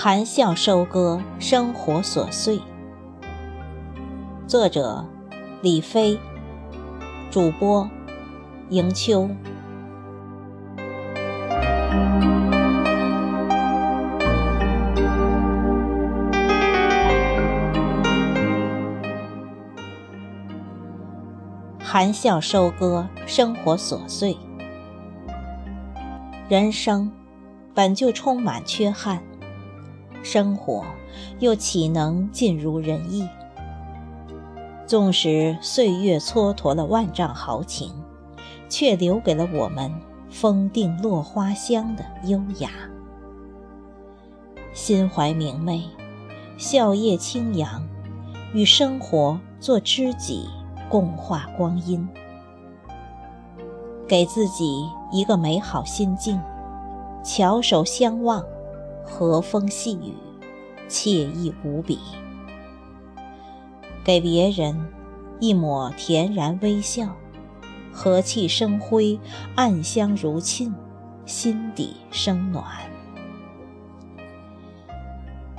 含笑收割生活琐碎。作者：李飞，主播：迎秋。含笑收割生活琐碎。人生本就充满缺憾，生活又岂能尽如人意？纵使岁月蹉跎了万丈豪情，却留给了我们风定落花香的优雅。心怀明媚，笑靥轻扬，与生活做知己。共话光阴，给自己一个美好心境，翘首相望，和风细雨，惬意无比；给别人一抹恬然微笑，和气生辉，暗香如沁，心底生暖。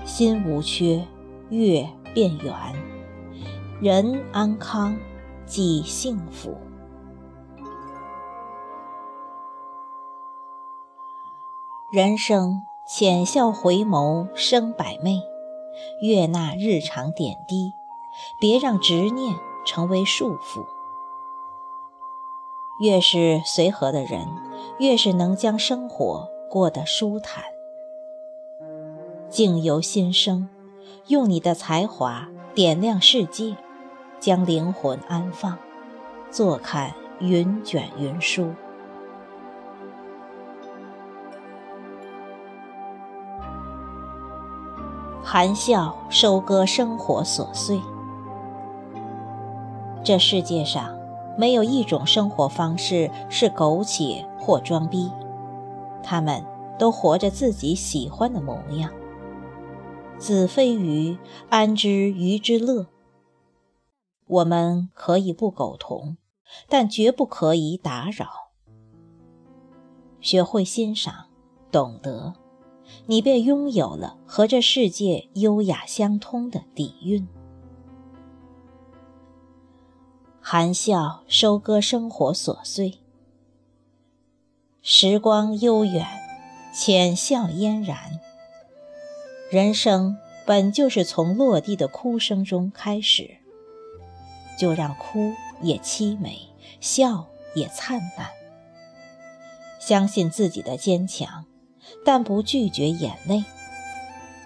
心无缺，月变圆，人安康。即幸福。人生浅笑回眸生百媚，悦纳日常点滴，别让执念成为束缚。越是随和的人，越是能将生活过得舒坦。境由心生，用你的才华点亮世界。将灵魂安放，坐看云卷云舒。含笑收割生活琐碎。这世界上没有一种生活方式是苟且或装逼，他们都活着自己喜欢的模样。子非鱼，安知鱼之乐？我们可以不苟同，但绝不可以打扰。学会欣赏、懂得，你便拥有了和这世界优雅相通的底蕴。含笑收割生活琐碎，时光悠远，浅笑嫣然。人生本就是从落地的哭声中开始。就让哭也凄美，笑也灿烂。相信自己的坚强，但不拒绝眼泪。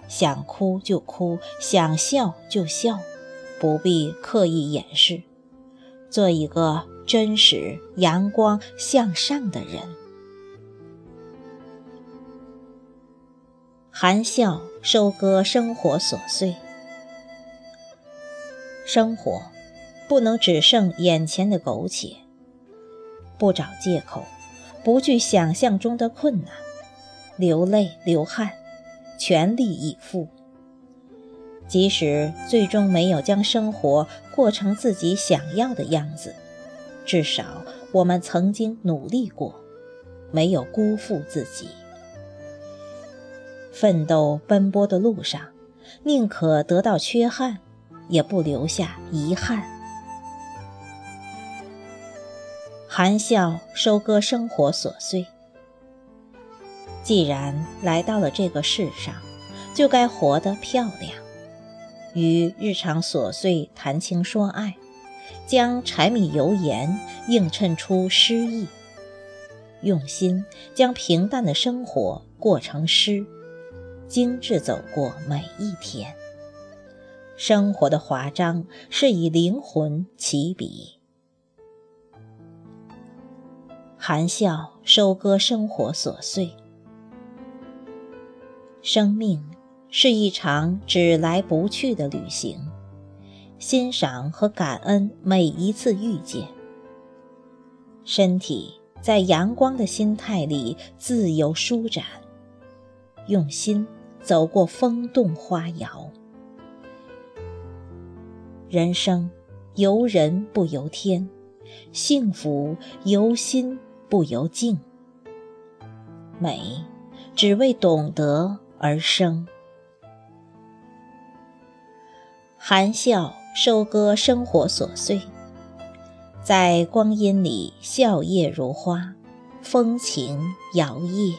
想哭就哭，想笑就笑，不必刻意掩饰。做一个真实、阳光、向上的人。含笑收割生活琐碎，生活。不能只剩眼前的苟且，不找借口，不惧想象中的困难，流泪流汗，全力以赴。即使最终没有将生活过成自己想要的样子，至少我们曾经努力过，没有辜负自己。奋斗奔波的路上，宁可得到缺憾，也不留下遗憾。含笑收割生活琐碎。既然来到了这个世上，就该活得漂亮。与日常琐碎谈情说爱，将柴米油盐映衬出诗意。用心将平淡的生活过成诗，精致走过每一天。生活的华章是以灵魂起笔。含笑收割生活琐碎。生命是一场只来不去的旅行，欣赏和感恩每一次遇见。身体在阳光的心态里自由舒展，用心走过风动花摇。人生由人不由天，幸福由心。不由境，美只为懂得而生。含笑收割生活琐碎在光阴里笑靥如花风情摇曳。